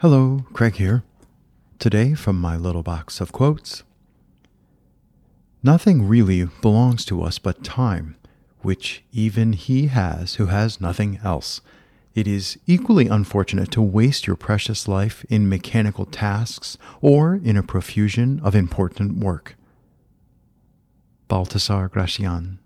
Hello, Craig here. Today, from my little box of quotes Nothing really belongs to us but time, which even he has who has nothing else. It is equally unfortunate to waste your precious life in mechanical tasks or in a profusion of important work. Baltasar Gracián